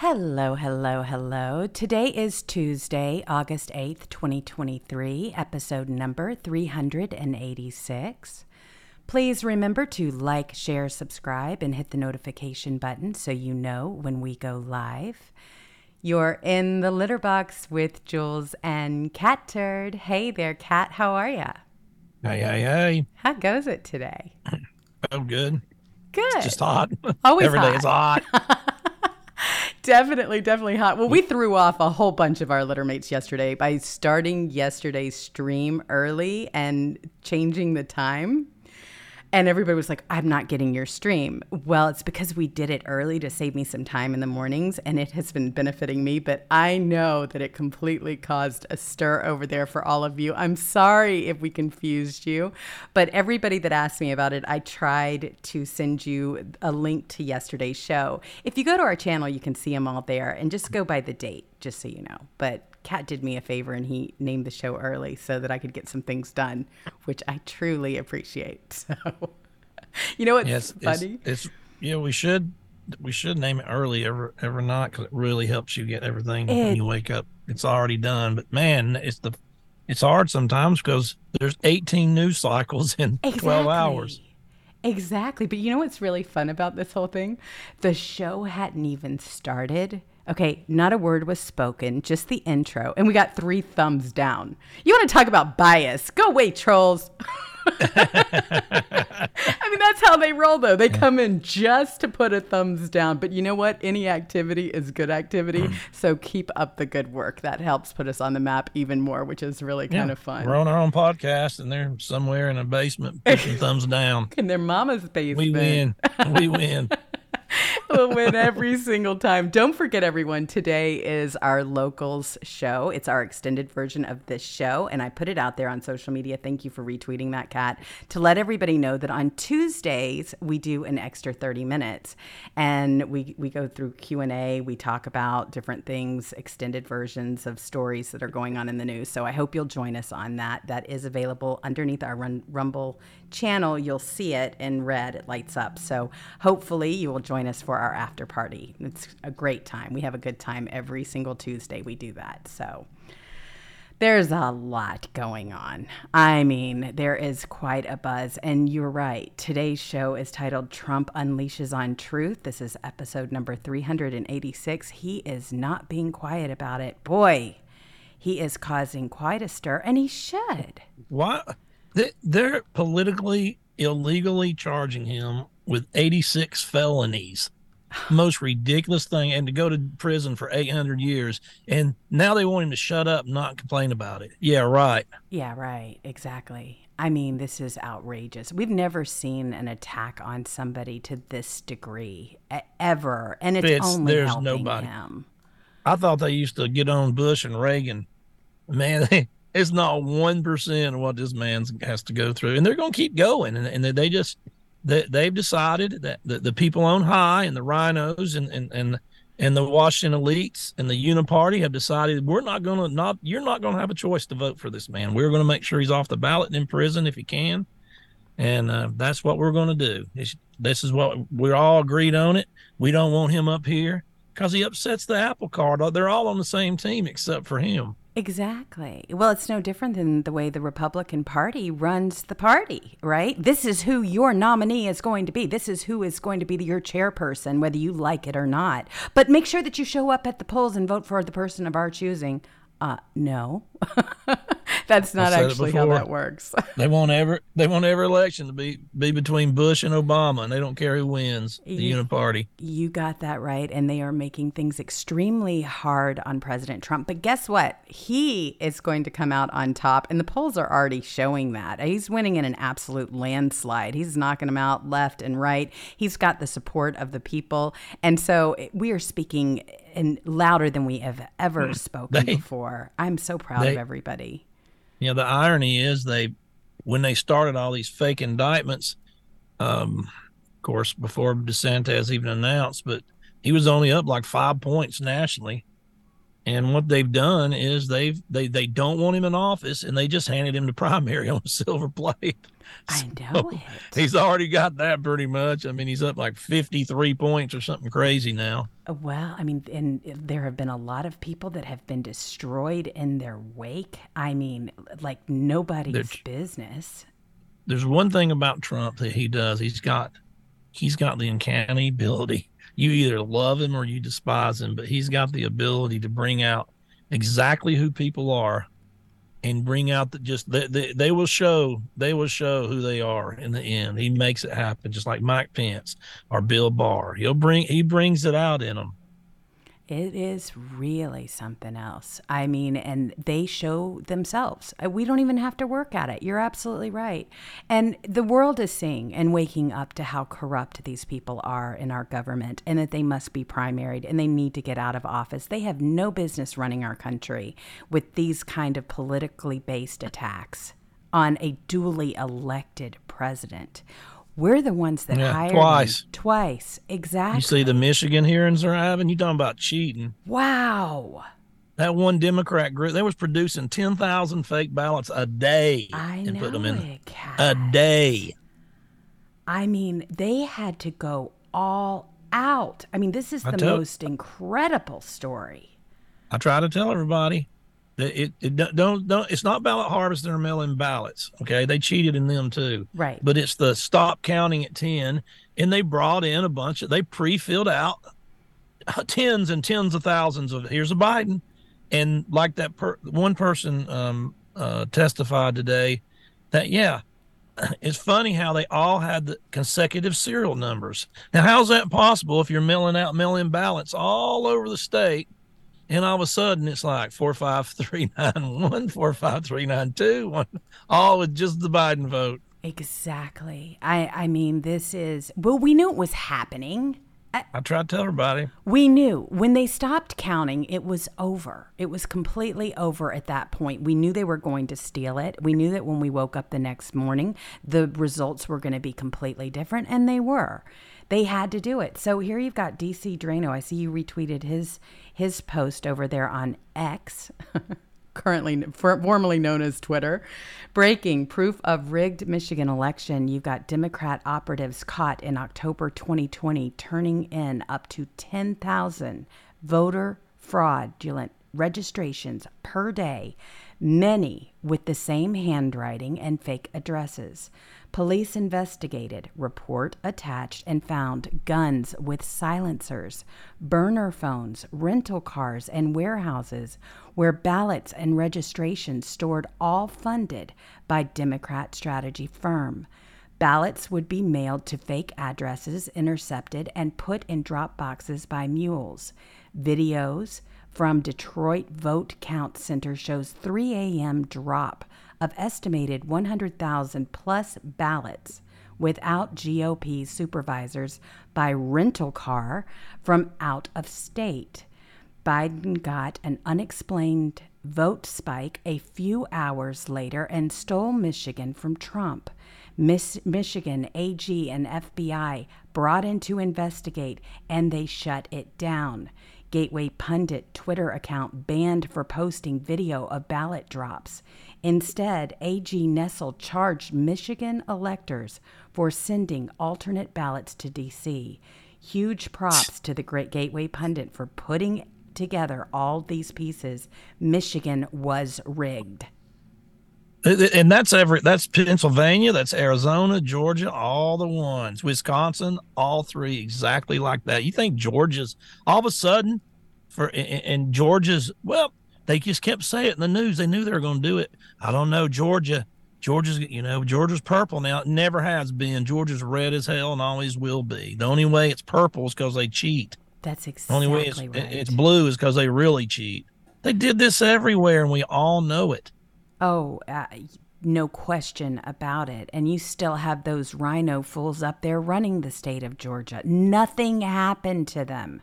Hello, hello, hello. Today is Tuesday, August 8th, 2023, episode number 386. Please remember to like, share, subscribe, and hit the notification button so you know when we go live. You're in the litter box with Jewels and Catturd. Hey there, Cat. How are ya? Hey, hey, hey. How goes it today? Oh, good. Good. It's just hot. Always Every day hot. it's hot. definitely, definitely hot. Well, we threw off a whole bunch of our littermates yesterday by starting yesterday's stream early and changing the time. And everybody was like, I'm not getting your stream. Well, it's because we did it early to save me some time in the mornings, and it has been benefiting me. But I know that it completely caused a stir over there for all of you. I'm sorry if we confused you. But everybody that asked me about it, I tried to send you a link to yesterday's show. If you go to our channel, you can see them all there and just go by the date, just so you know. But Kat did me a favor and he named the show early so that I could get some things done, which I truly appreciate. So, you know what's yes, funny? It's, it's yeah. We should we should name it early every every night because it really helps you get everything It- when you wake up. It's already done, but man, it's the it's hard sometimes because there's 18 news cycles in 12 hours. Exactly. But you know what's really fun about this whole thing? The show hadn't even started. Okay, not a word was spoken, just the intro. And we got three thumbs down. You want to talk about bias? Go away, trolls. I mean, that's how they roll, though. They come in just to put a thumbs down. But you know what? Any activity is good activity. Mm. So keep up the good work. That helps put us on the map even more, which is really kind of fun. We're on our own podcast and they're somewhere in a basement pushing thumbs down. In their mama's basement. We win. We win. we'll win every single time. Don't forget, everyone, today is our locals show. It's our extended version of this show, and I put it out there on social media. Thank you for retweeting that, Kat, to let everybody know that on Tuesdays we do an extra 30 minutes, and we we go through Q and A. We talk about different things, extended versions of stories that are going on in the news. So I hope you'll join us on that. That is available underneath our Rumble channel. You'll see it in red. It lights up. So hopefully you will join us for our after party. It's a great time. We have a good time every single Tuesday. We do that. So there's a lot going on. I mean, there is quite a buzz. And you're right. Today's show is titled Trump Unleashes on Truth. This is episode number 386. He is not being quiet about it. Boy, he is causing quite a stir, and he should. Why? They- They're politically, illegally charging him with 86 felonies. most ridiculous thing, and to go to prison for 800 years. And now they want him to shut up and not complain about it. Yeah, right. Yeah, right. Exactly. I mean, this is outrageous. We've never seen an attack on somebody to this degree ever, and it's, it's only there's helping nobody. him. I thought they used to get on Bush and Reagan. Man, they, it's not one percent of what this man has to go through, and they're going to keep going. And, and they just they, they've decided that the, the people on high and the rhinos and and and and the Washington elites and the Uniparty have decided we're not going to not you're not going to have a choice to vote for this man. We're going to make sure he's off the ballot and in prison if he can, and uh, that's what we're going to do. It's, this is what we're all agreed on it. We don't want him up here because he upsets the apple cart. They're all on the same team except for him. Exactly. Well, it's no different than the way the Republican Party runs the party, right? This is who your nominee is going to be. This is who is going to be your chairperson, whether you like it or not. But make sure that you show up at the polls and vote for the person of our choosing. Uh, no. That's not actually how that works. they want every they want every election to be be between Bush and Obama, and they don't care who wins the you, Uniparty. You got that right, and they are making things extremely hard on President Trump. But guess what? He is going to come out on top, and the polls are already showing that he's winning in an absolute landslide. He's knocking them out left and right. He's got the support of the people, and so we are speaking and louder than we have ever hmm. spoken they, before. I'm so proud they, of everybody you know the irony is they when they started all these fake indictments um of course before DeSantis even announced but he was only up like 5 points nationally and what they've done is they've they they don't want him in office and they just handed him the primary on a silver plate I know it. He's already got that pretty much. I mean, he's up like 53 points or something crazy now. Uh, well, I mean, and there have been a lot of people that have been destroyed in their wake. I mean, like nobody's business. There's one thing about Trump that he does. He's got he's got the uncanny ability. You either love him or you despise him, but he's got the ability to bring out exactly who people are and bring out the just they, they, they will show they will show who they are in the end. He makes it happen just like mike pence or bill barr. He'll bring he brings it out in them it is really something else. I mean, and they show themselves. Uh, we don't even have to work at it. You're absolutely right. And the world is seeing and waking up to how corrupt these people are in our government and that they must be primaried and they need to get out of office. They have no business running our country with these kind of politically based attacks on a duly elected president we're the ones that yeah, hired twice. Him. Twice, exactly. You see the Michigan hearings they're having. You talking about cheating? Wow. That one Democrat group, they was producing ten thousand fake ballots a day I and put them in it, a day. I mean, they had to go all out. I mean, this is the most incredible story. I try to tell everybody it, it don't don't it's not ballot harvesting or mail-in ballots. Okay, they cheated in them too. Right. But it's the stop counting at ten, and they brought in a bunch of they pre-filled out tens and tens of thousands of here's a Biden, and like that per, one person um, uh, testified today that yeah, it's funny how they all had the consecutive serial numbers. Now, how's that possible if you're mailing out mail-in ballots all over the state? And all of a sudden it's like four five three nine one four five three nine two one all with just the biden vote exactly i i mean this is well we knew it was happening I, I tried to tell everybody. We knew when they stopped counting, it was over. It was completely over at that point. We knew they were going to steal it. We knew that when we woke up the next morning, the results were going to be completely different, and they were. They had to do it. So here you've got DC Draino. I see you retweeted his his post over there on X. currently formerly known as Twitter. Breaking proof of rigged Michigan election. You've got Democrat operatives caught in October 2020 turning in up to 10,000 voter fraudulent registrations per day, many with the same handwriting and fake addresses. Police investigated, report attached, and found guns with silencers, burner phones, rental cars, and warehouses where ballots and registrations stored all funded by Democrat strategy firm. Ballots would be mailed to fake addresses, intercepted, and put in drop boxes by mules. Videos from Detroit Vote Count Center shows 3 a.m. drop of estimated 100,000 plus ballots without GOP supervisors by rental car from out of state. Biden got an unexplained vote spike a few hours later and stole Michigan from Trump. Miss Michigan AG and FBI brought in to investigate and they shut it down. Gateway Pundit Twitter account banned for posting video of ballot drops. Instead, AG Nessel charged Michigan electors for sending alternate ballots to D.C. Huge props to the Great Gateway Pundit for putting together all these pieces. Michigan was rigged. And that's every that's Pennsylvania, that's Arizona, Georgia, all the ones. Wisconsin, all three exactly like that. You think Georgia's all of a sudden for and Georgia's well, they just kept saying it in the news. They knew they were going to do it. I don't know Georgia. Georgia's you know Georgia's purple now. It never has been. Georgia's red as hell and always will be. The only way it's purple is because they cheat. That's exactly the only way it's, right. it's blue is because they really cheat. They did this everywhere, and we all know it. Oh, uh, no question about it. And you still have those rhino fools up there running the state of Georgia. Nothing happened to them.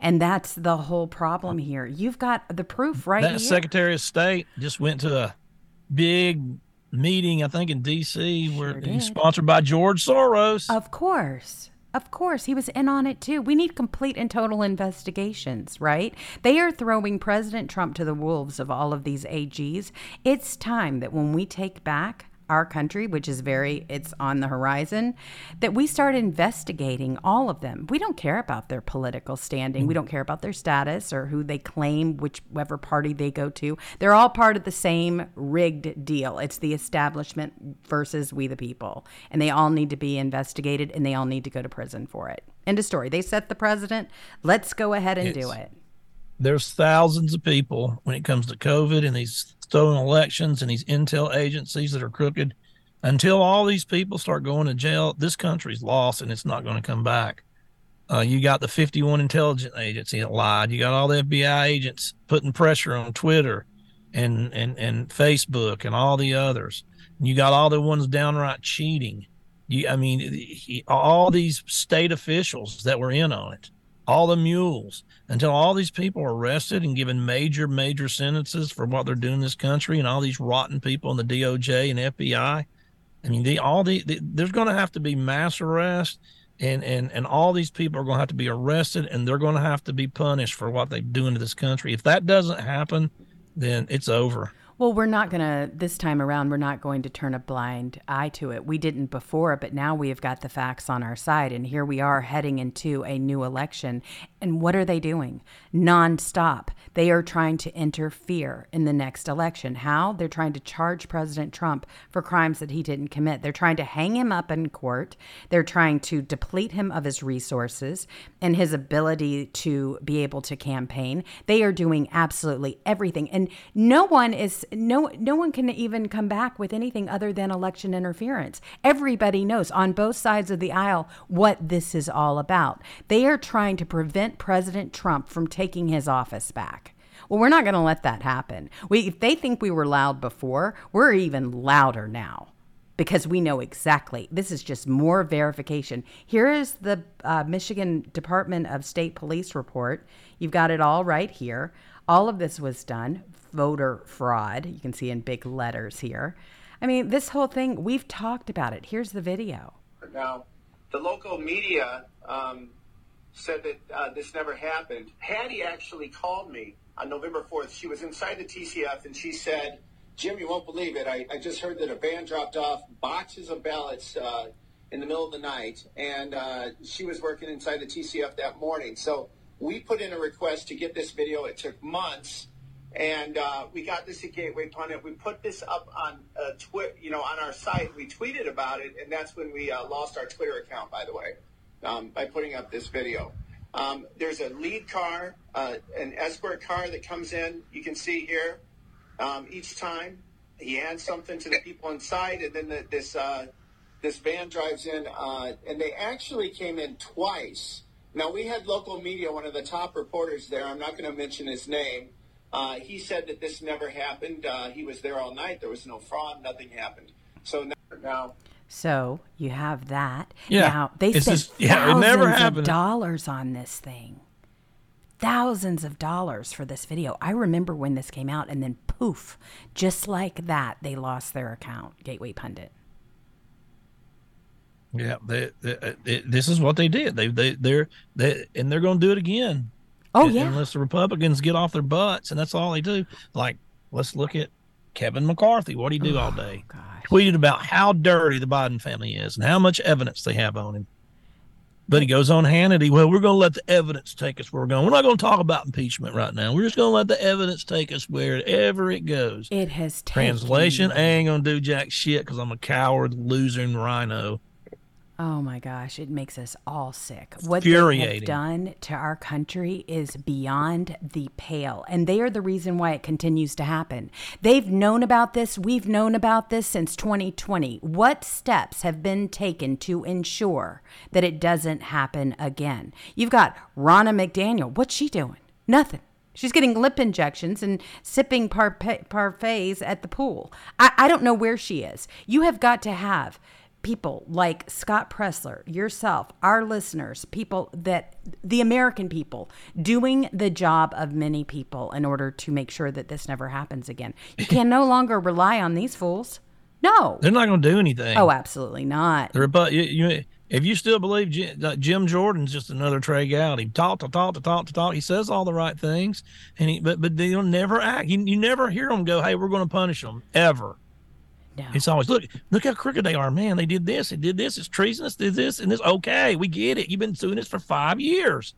And that's the whole problem here. You've got the proof right that here. Secretary of State just went to a big meeting, I think in D.C., sure where he's sponsored by George Soros. Of course. Of course, he was in on it too. We need complete and total investigations, right? They are throwing President Trump to the wolves of all of these AGs. It's time that when we take back our country, which is very, it's on the horizon, that we start investigating all of them. We don't care about their political standing. We mm-hmm. don't care about their status or who they claim, whichever party they go to. They're all part of the same rigged deal. It's the establishment versus we the people. And they all need to be investigated and they all need to go to prison for it. End of story. They set the president. Let's go ahead and it's, do it. There's thousands of people when it comes to COVID and these stolen elections and these intel agencies that are crooked. Until all these people start going to jail, this country's lost and it's not going to come back. Uh, you got the 51 intelligence agency that lied. You got all the FBI agents putting pressure on Twitter and, and, and Facebook and all the others. You got all the ones downright cheating. You, I mean, all these state officials that were in on it all the mules until all these people are arrested and given major, major sentences for what they're doing in this country and all these rotten people in the DOJ and FBI. I mean, the, all the, the there's going to have to be mass arrest and, and, and all these people are going to have to be arrested and they're going to have to be punished for what they do into this country. If that doesn't happen, then it's over. Well, we're not going to, this time around, we're not going to turn a blind eye to it. We didn't before, but now we have got the facts on our side. And here we are heading into a new election. And what are they doing? Nonstop. They are trying to interfere in the next election. How? They're trying to charge President Trump for crimes that he didn't commit. They're trying to hang him up in court. They're trying to deplete him of his resources and his ability to be able to campaign. They are doing absolutely everything. And no one is no no one can even come back with anything other than election interference. Everybody knows on both sides of the aisle what this is all about. They are trying to prevent President Trump from taking his office back. Well, we're not going to let that happen. We, if they think we were loud before, we're even louder now because we know exactly. This is just more verification. Here is the uh, Michigan Department of State Police report. You've got it all right here. All of this was done voter fraud. You can see in big letters here. I mean, this whole thing, we've talked about it. Here's the video. Now, the local media um, said that uh, this never happened. Hattie actually called me on November 4th. She was inside the TCF and she said, Jim, you won't believe it. I, I just heard that a van dropped off boxes of ballots uh, in the middle of the night, and uh, she was working inside the TCF that morning. So we put in a request to get this video. It took months and uh, we got this at Gateway Pundit. We put this up on uh, you know, on our site. We tweeted about it, and that's when we uh, lost our Twitter account, by the way, um, by putting up this video. Um, there's a lead car, uh, an escort car that comes in. You can see here. Um, each time he adds something to the people inside, and then the, this uh, this van drives in, uh, and they actually came in twice. Now, we had local media, one of the top reporters there, I'm not going to mention his name. Uh, he said that this never happened. Uh, he was there all night. There was no fraud. Nothing happened. So now, now So you have that. Yeah. Now they It's spent just- yeah, it thousands never of dollars on this thing. Thousands of dollars for this video. I remember when this came out, and then poof, just like that, they lost their account. Gateway Pundit. Yeah, they, they, uh, it- this is what they did. They they they're they and they're going to do it again. Oh yeah. unless the Republicans get off their butts, and that's all they do. Like, let's look at Kevin McCarthy. What do he do all oh, day? Oh, Gosh. Tweeted about how dirty the Biden family is and how much evidence they have on him. But he goes on Hannity. Well, we're going to let the evidence take us where we're going. We're not going to talk about impeachment right now. We're just going to let the evidence take us wherever it goes. It has taken Translation: I ain't gonna do jack shit because I'm a coward, loser, and rhino. Oh my gosh, it makes us all sick. What they have done to our country is beyond the pale. And they are the reason why it continues to happen. They've known about this. We've known about this since 2020. What steps have been taken to ensure that it doesn't happen again? You've got Ronna McDaniel. What's she doing? Nothing. She's getting lip injections and sipping parpa- parfaits at the pool. I, I don't know where she is. You have got to have people like Scott Presler, yourself, our listeners, people that the American people doing the job of many people in order to make sure that this never happens again. You can no longer rely on these fools. No. They're not gonna do anything. Oh, absolutely not. The Repu- you, you, if you still believe Jim, Jim Jordan's just another Trey Gowdy, he talk to talk to talk to talk. He says all the right things, and he but but they'll never act. You, you never hear them go, "Hey, we're going to punish them." Ever. No. It's always look look how crooked they are, man. They did this, they did this. It's treasonous. Did this and this. Okay, we get it. You've been doing this for five years.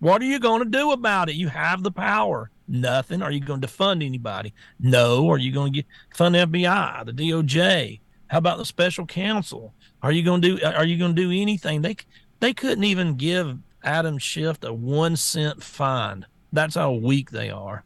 What are you going to do about it? You have the power. Nothing. Are you going to fund anybody? No. Are you going to get fund FBI, the DOJ? How about the special counsel? Are you going to do? Are you going to do anything? They they couldn't even give Adam Schiff a one cent fine. That's how weak they are.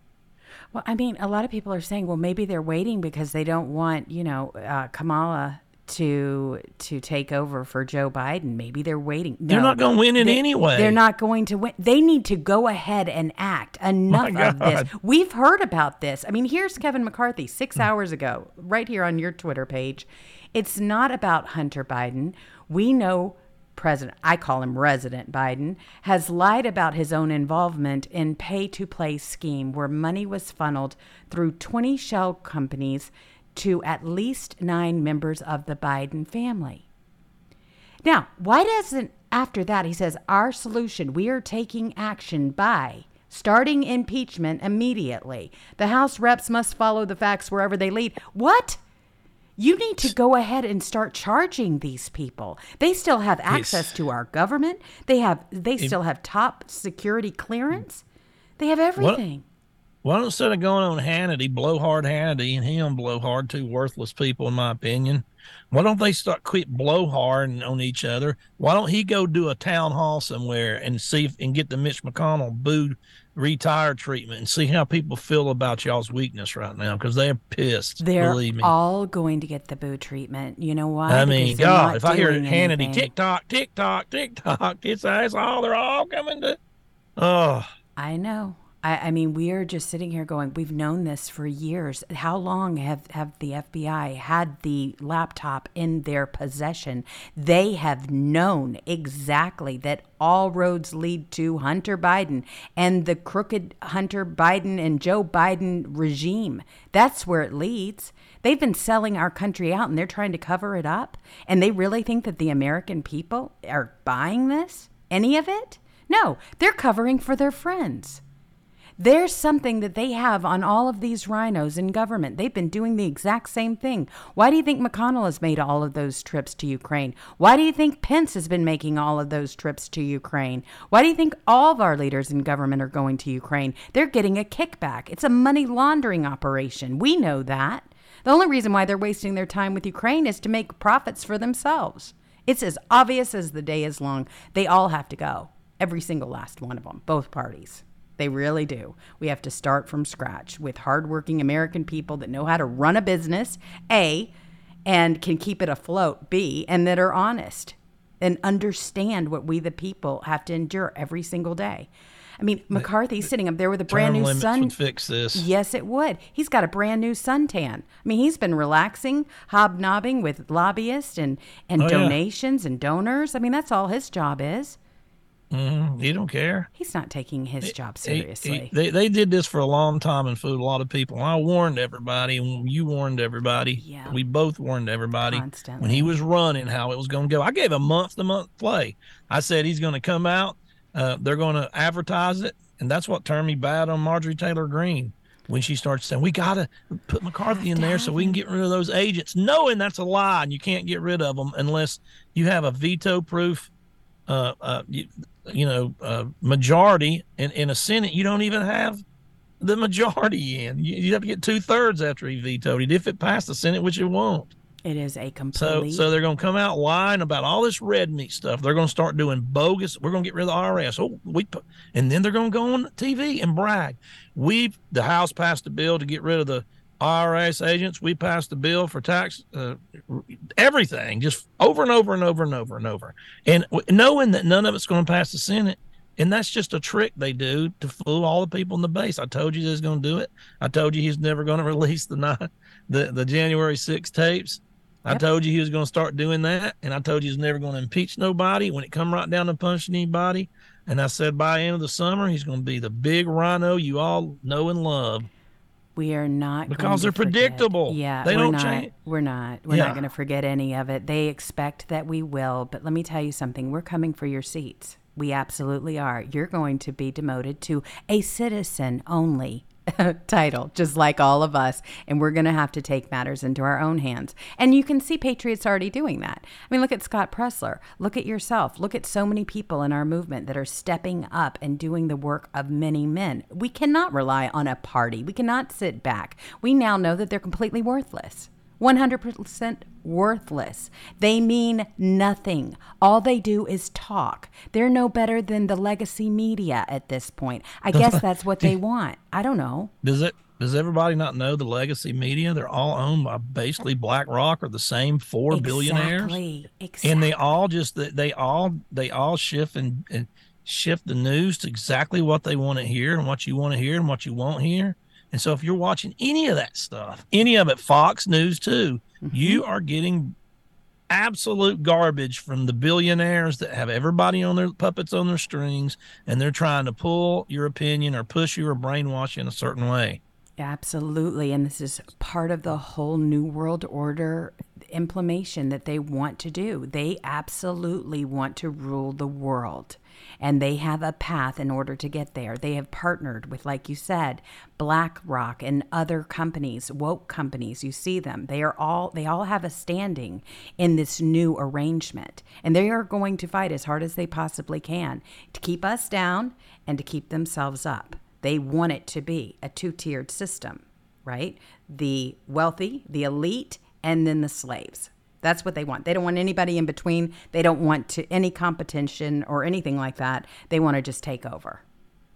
Well, I mean, a lot of people are saying, well, maybe they're waiting because they don't want, you know, uh, Kamala to to take over for Joe Biden. Maybe they're waiting. They're not going to win in they- anyway. They're not going to win. They need to go ahead and act. Enough of this. We've heard about this. I mean, here's Kevin McCarthy six hours ago, right here on your Twitter page. It's not about Hunter Biden. We know President, I call him Resident Biden, has lied about his own involvement in pay to play scheme where money was funneled through 20 shell companies to at least nine members of the Biden family. Now, why doesn't after that he says our solution we are taking action by starting impeachment immediately. The House reps must follow the facts wherever they lead. What? You need to go ahead and start charging these people. They still have access to our government. They have they still have top security clearance. They have everything. Why don't instead of going on Hannity, blowhard Hannity, and him blowhard, two worthless people in my opinion, why don't they start quit blowhard on each other? Why don't he go do a town hall somewhere and see if, and get the Mitch McConnell boo retire treatment and see how people feel about y'all's weakness right now because they're pissed. They're believe me. all going to get the boo treatment. You know why? I mean, God, if I hear Hannity tick tock, tick tock, tick tock, it's that's all they're all coming to. Oh, I know. I, I mean, we are just sitting here going, we've known this for years. How long have, have the FBI had the laptop in their possession? They have known exactly that all roads lead to Hunter Biden and the crooked Hunter Biden and Joe Biden regime. That's where it leads. They've been selling our country out and they're trying to cover it up. And they really think that the American people are buying this? Any of it? No, they're covering for their friends. There's something that they have on all of these rhinos in government. They've been doing the exact same thing. Why do you think McConnell has made all of those trips to Ukraine? Why do you think Pence has been making all of those trips to Ukraine? Why do you think all of our leaders in government are going to Ukraine? They're getting a kickback. It's a money laundering operation. We know that. The only reason why they're wasting their time with Ukraine is to make profits for themselves. It's as obvious as the day is long. They all have to go. Every single last one of them, both parties. They really do. We have to start from scratch with hardworking American people that know how to run a business, A, and can keep it afloat B, and that are honest and understand what we the people have to endure every single day. I mean, McCarthy's sitting up there with a brand new sun. would fix this. Yes, it would. He's got a brand new suntan. I mean, he's been relaxing, hobnobbing with lobbyists and, and Oh, yeah. donations and donors. I mean, that's all his job is. Mhm. You don't care. He's not taking his job He- he- seriously. they, they did this for a long time and fooled a lot of people. I warned everybody, and you warned everybody. Yeah. We both warned everybody Constantly. when he was running how it was going to go. I gave a month to month play. I said he's going to come out. Uh, they're going to advertise it, and that's what turned me bad on Marjorie Taylor Greene when she starts saying we got to put McCarthy in there so we can get rid of those agents, knowing that's a lie and you can't get rid of them unless you have a veto-proof uh, uh, you, you know, uh, majority in, in a Senate, you don't even have the majority in. You, you have to get two thirds after he vetoed it if it passed the Senate, which it won't. it is a complete. so so they're going to come out lying about all this red meat stuff. They're going to start doing bogus. We're going to get rid of the IRS. Oh, we, pu- and then they're going to go on TV and brag. We, the House passed a bill to get rid of the IRS agents. We passed the bill for tax, uh, everything, just over and over and over and over and over. And knowing that none of it's going to pass the Senate. And that's just a trick they do to fool all the people in the base. I told you they was going to do it. I told you he's never going to release the ni- the the January 6 tapes. I told you he was going to start doing that, and I told you he's never going to impeach nobody when it come right down to punching anybody. And I said by the end of the summer, he's going to be the big rhino you all know and love. We are not Because going they're forget. predictable. Yeah, They we're don't not. change. We're not. We're Yeah. not going to forget any of it. They expect that we will. But let me tell you something. We're coming for your seats. We absolutely are. You're going to be demoted to a citizen only title, just like all of us. And we're going to have to take matters into our own hands. And you can see Patriots already doing that. I mean, look at Scott Presler. Look at yourself. Look at so many people in our movement that are stepping up and doing the work of many men. We cannot rely on a party. We cannot sit back. We now know that they're completely worthless. 100% worthless. They mean nothing. All they do is talk. They're no better than the legacy media at this point. I guess that's what they want. I don't know. Does it? Does everybody not know the legacy media? They're all owned by basically BlackRock or the same four billionaires. Exactly. Exactly. and they all just they- they all they all shift and, and shift the news to exactly what they want to hear and what you want to hear and what you won't hear and so if you're watching any of that stuff any of it fox news too mm-hmm. you are getting absolute garbage from the billionaires that have everybody on their puppets on their strings and they're trying to pull your opinion or push you or brainwash you in a certain way Absolutely. And this is part of the whole New World Order implementation that they want to do. They absolutely want to rule the world. And they have a path in order to get there. They have partnered with, like you said, BlackRock and other companies, woke companies. You see them. They are all they all have a standing in this new arrangement. And they are going to fight as hard as they possibly can to keep us down and to keep themselves up. They want it to be a two tiered system, right? The wealthy, the elite, and then the slaves. That's what they want. They don't want anybody in between. They don't want to any competition or anything like that. They want to just take over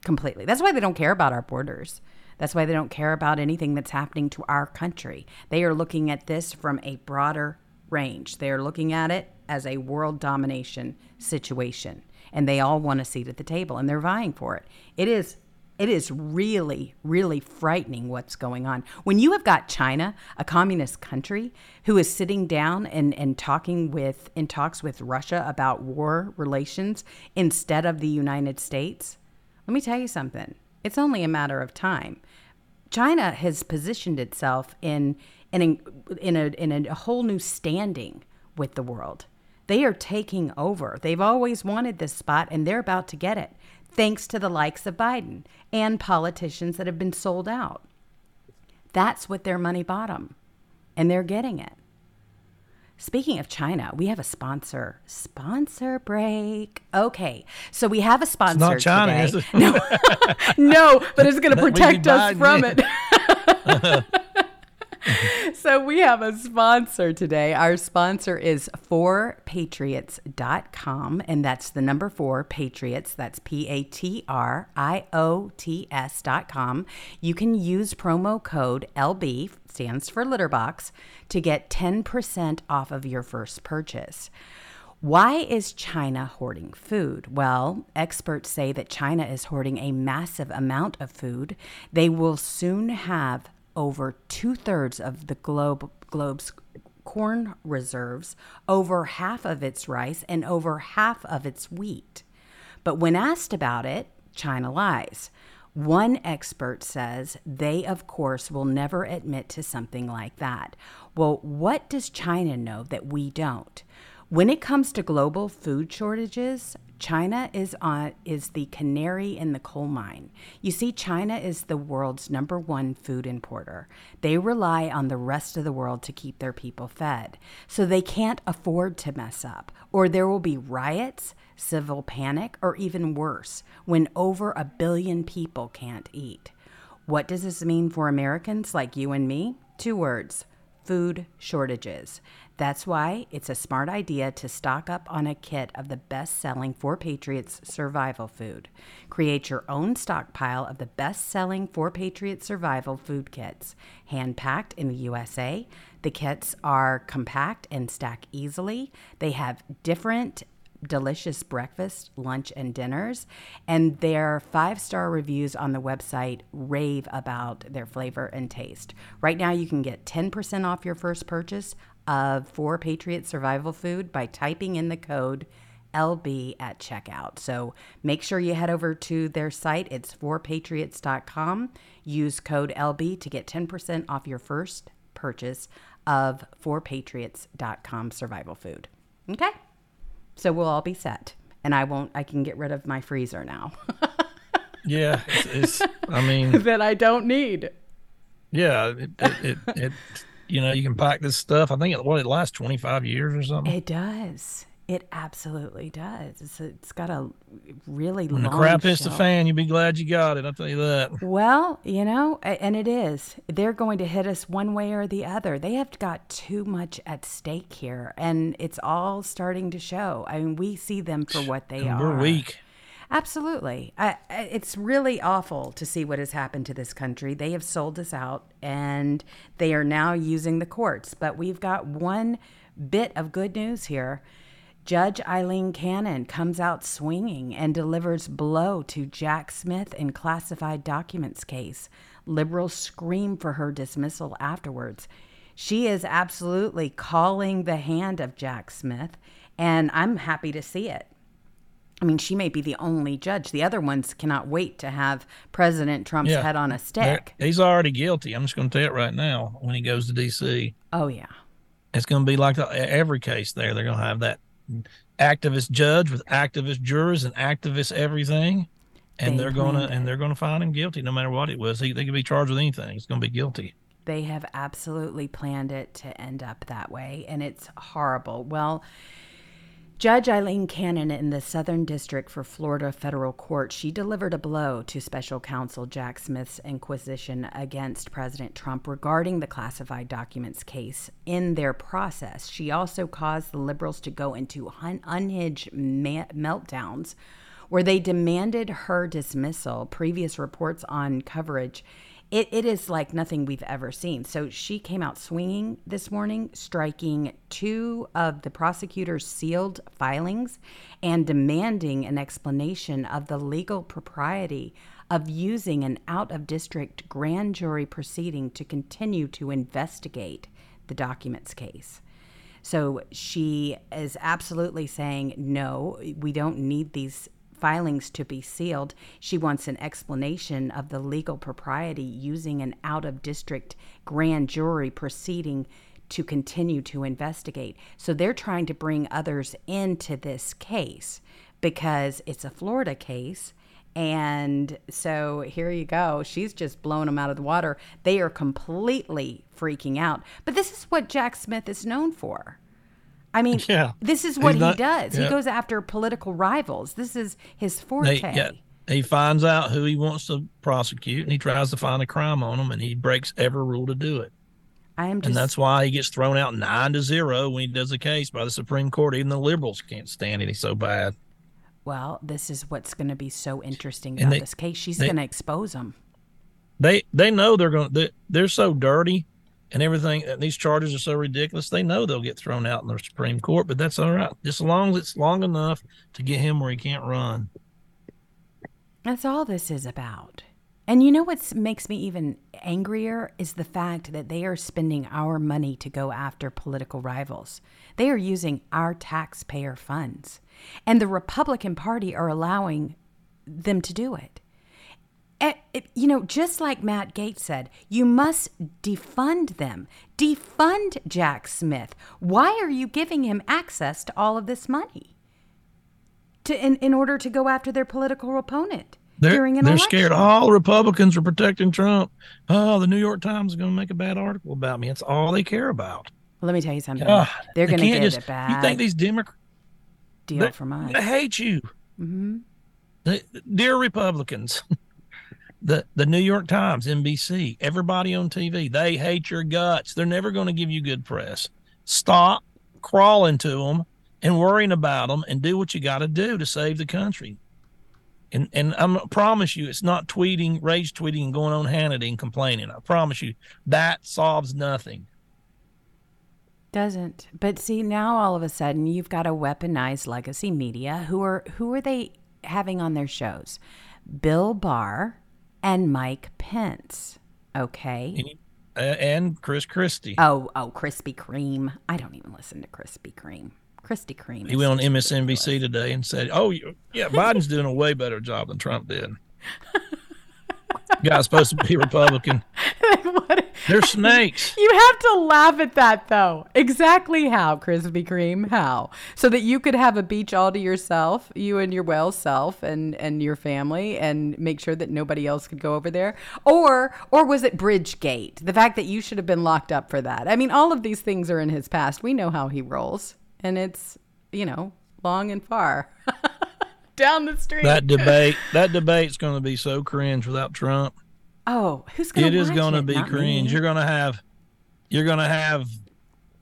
completely. That's why they don't care about our borders. That's why they don't care about anything that's happening to our country. They are looking at this from a broader range. They are looking at it as a world domination situation. And they all want a seat at the table and they're vying for it. It is it is really, really frightening what's going on. When you have got China, a communist country, who is sitting down and, and talking with in talks with Russia about war relations instead of the United States, let me tell you something. It's only a matter of time. China has positioned itself in in in a in a whole new standing with the world. They are taking over. They've always wanted this spot and they're about to get it thanks to the likes of Biden and politicians that have been sold out. That's what their money bought them, and they're getting it. Speaking of China, we have a sponsor. Sponsor break. Okay, so we have a sponsor It's not China, today. is it? No, no, but it's going to That would be protect us from it. so we have a sponsor today. Our sponsor is 4patriots.com, and that's the number 4 Patriots. That's P A T R I O T S.com. You can use promo code LB, stands for Litterbox, to get 10% off of your first purchase. Why is China hoarding food? Well, experts say that China is hoarding a massive amount of food. They will soon have over two thirds of the globe, globe's corn reserves, over half of its rice, and over half of its wheat. But when asked about it, China lies. One expert says they, of course, will never admit to something like that. Well, what does China know that we don't? When it comes to global food shortages, China is on is the canary in the coal mine. You see, China is the world's number one food importer. They rely on the rest of the world to keep their people fed. So they can't afford to mess up, or there will be riots, civil panic, or even worse, when over a billion people can't eat. What does this mean for Americans like you and me? Two words food shortages. That's why it's a smart idea to stock up on a kit of the best selling 4 Patriots survival food. Create your own stockpile of the best selling 4 Patriots survival food kits. Hand packed in the USA, the kits are compact and stack easily. They have different delicious breakfast, lunch, and dinners. And their five star reviews on the website rave about their flavor and taste. Right now, you can get 10% off your first purchase of 4 Patriot Survival Food by typing in the code LB at checkout. So make sure you head over to their site. It's 4patriots.com. Use code LB to get 10% off your first purchase of 4patriots.com survival food. Okay? So we'll all be set. And I won't, I can get rid of my freezer now. yeah. It's, it's, I mean, that I don't need. Yeah. It, it, it, it you know, you can pack this stuff. I think it what it lasts twenty five years or something. It does. It absolutely does. It's, it's got a really when long. the crap hits the fan, you'll be glad you got it. I'll tell you that. Well, you know, and it is. They're going to hit us one way or the other. They have got too much at stake here, and it's all starting to show. I mean, we see them for what they and are. We're weak. Absolutely. I, it's really awful to see what has happened to this country. They have sold us out and they are now using the courts. But we've got one bit of good news here. Judge Aileen Cannon comes out swinging and delivers blow to Jack Smith in classified documents case. Liberals scream for her dismissal afterwards. She is absolutely calling the hand of Jack Smith, and I'm happy to see it. I mean, she may be the only judge. The other ones cannot wait to have President Trump's Yeah. head on a stick. He's already guilty. I'm just going to tell it right now. When he goes to D.C., Oh, yeah. it's going to be like the, every case there. They're going to have that activist judge with activist jurors and activist everything, and they are going to and they're going to find him guilty no matter what it was. He, they could be charged with anything. He's going to be guilty. They have absolutely planned it to end up that way, and it's horrible. Well, Judge Aileen Cannon in the Southern District for Florida Federal Court, she delivered a blow to special counsel Jack Smith's inquisition against President Trump regarding the classified documents case. In their process, she also caused the liberals to go into un- unhinged ma- meltdowns where they demanded her dismissal. Previous reports on coverage it, it is like nothing we've ever seen. So she came out swinging this morning, striking two of the prosecutor's sealed filings and demanding an explanation of the legal propriety of using an out of district grand jury proceeding to continue to investigate the documents case. So she is absolutely saying, no, we don't need these filings to be sealed. She wants an explanation of the legal propriety using an out of district grand jury proceeding to continue to investigate. So they're trying to bring others into this case because it's a Florida case. And so here you go. She's just blowing them out of the water. They are completely freaking out. But this is what Jack Smith is known for. I mean, Yeah. this is what He's he not- does. He goes after political rivals. This is his They, forte. yeah, he finds out who he wants to prosecute, and he tries to find a crime on them, and he breaks every rule to do it. I am just, and that's why he gets thrown out nine to zero when he does a case by the Supreme Court. Even the liberals can't stand it. He's so bad. well, this is what's going to be so interesting about they- this case. She's going to expose him. They they know they're going. to They're so dirty, and everything. These charges are so ridiculous. They know they'll get thrown out in the Supreme Court, but that's all right. Just as long as it's long enough to get him where he can't run. That's all this is about. And you know what makes me even angrier is the fact that they are spending our money to go after political rivals. They are using our taxpayer funds. And the Republican Party are allowing them to do it. You know, just like Matt Gaetz said, you must defund them. Defund Jack Smith. Why are you giving him access to all of this money? To, in, in order to go after their political opponent They're, during an they're election. scared. All Republicans are protecting Trump. Oh, the New York Times is going to make a bad article about me. That's all they care about. Let me tell you something. God, They're they going to get just- bad You think these Democrats? deal they, from us. they hate you. Mm-hmm. dear Republicans, the the New York Times, NBC, everybody on TV, they hate your guts. They're never going to give you good press. Stop crawling to them and worrying about them, and do what you got to do to save the country. And and I'm- I promise you, it's not tweeting, rage tweeting, and going on Hannity and complaining. I promise you, that solves nothing. Doesn't. But see, now all of a sudden you've got a weaponized legacy media. Who are who are they having on their shows? Bill Barr and Mike Pence. Okay. And, uh, and Chris Christie. Oh, oh, Krispy Kreme. I don't even listen to Krispy Kreme. Krispy Kreme. He went on just ridiculous. MSNBC today and said, "Oh, yeah, Biden's doing a way better job than Trump did." Guy's supposed to be Republican. They're snakes. You have to laugh at that though. Exactly how, Krispy Kreme? How? So that you could have a beach all to yourself, you and your well self and and your family and make sure that nobody else could go over there? Or or was it Bridgegate? The fact that you should have been locked up for that. I mean, all of these things are in his past. We know how he rolls. And it's, you know, long and far. Down the street. That debate, that debate's going to be so cringe without Trump. Oh, who's gonna? is going to be Not cringe. me. You're going to have, you're going to have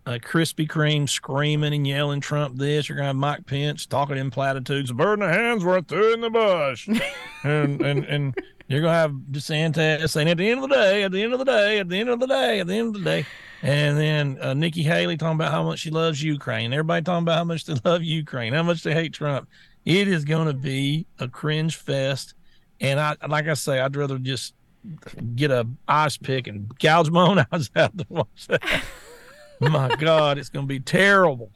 a Krispy Kreme screaming and yelling Trump this. You're going to have Mike Pence talking in platitudes. A bird in the hand's worth two in the bush. and and and you're going to have DeSantis saying, at the end of the day, at the end of the day, at the end of the day, at the end of the day. And then uh, Nikki Haley talking about how much she loves Ukraine. Everybody talking about how much they love Ukraine, how much they hate Trump. It is going to be a cringe fest. And I, like I say, I'd rather just get a ice pick and gouge my own eyes out to watch that. My God, it's going to be terrible.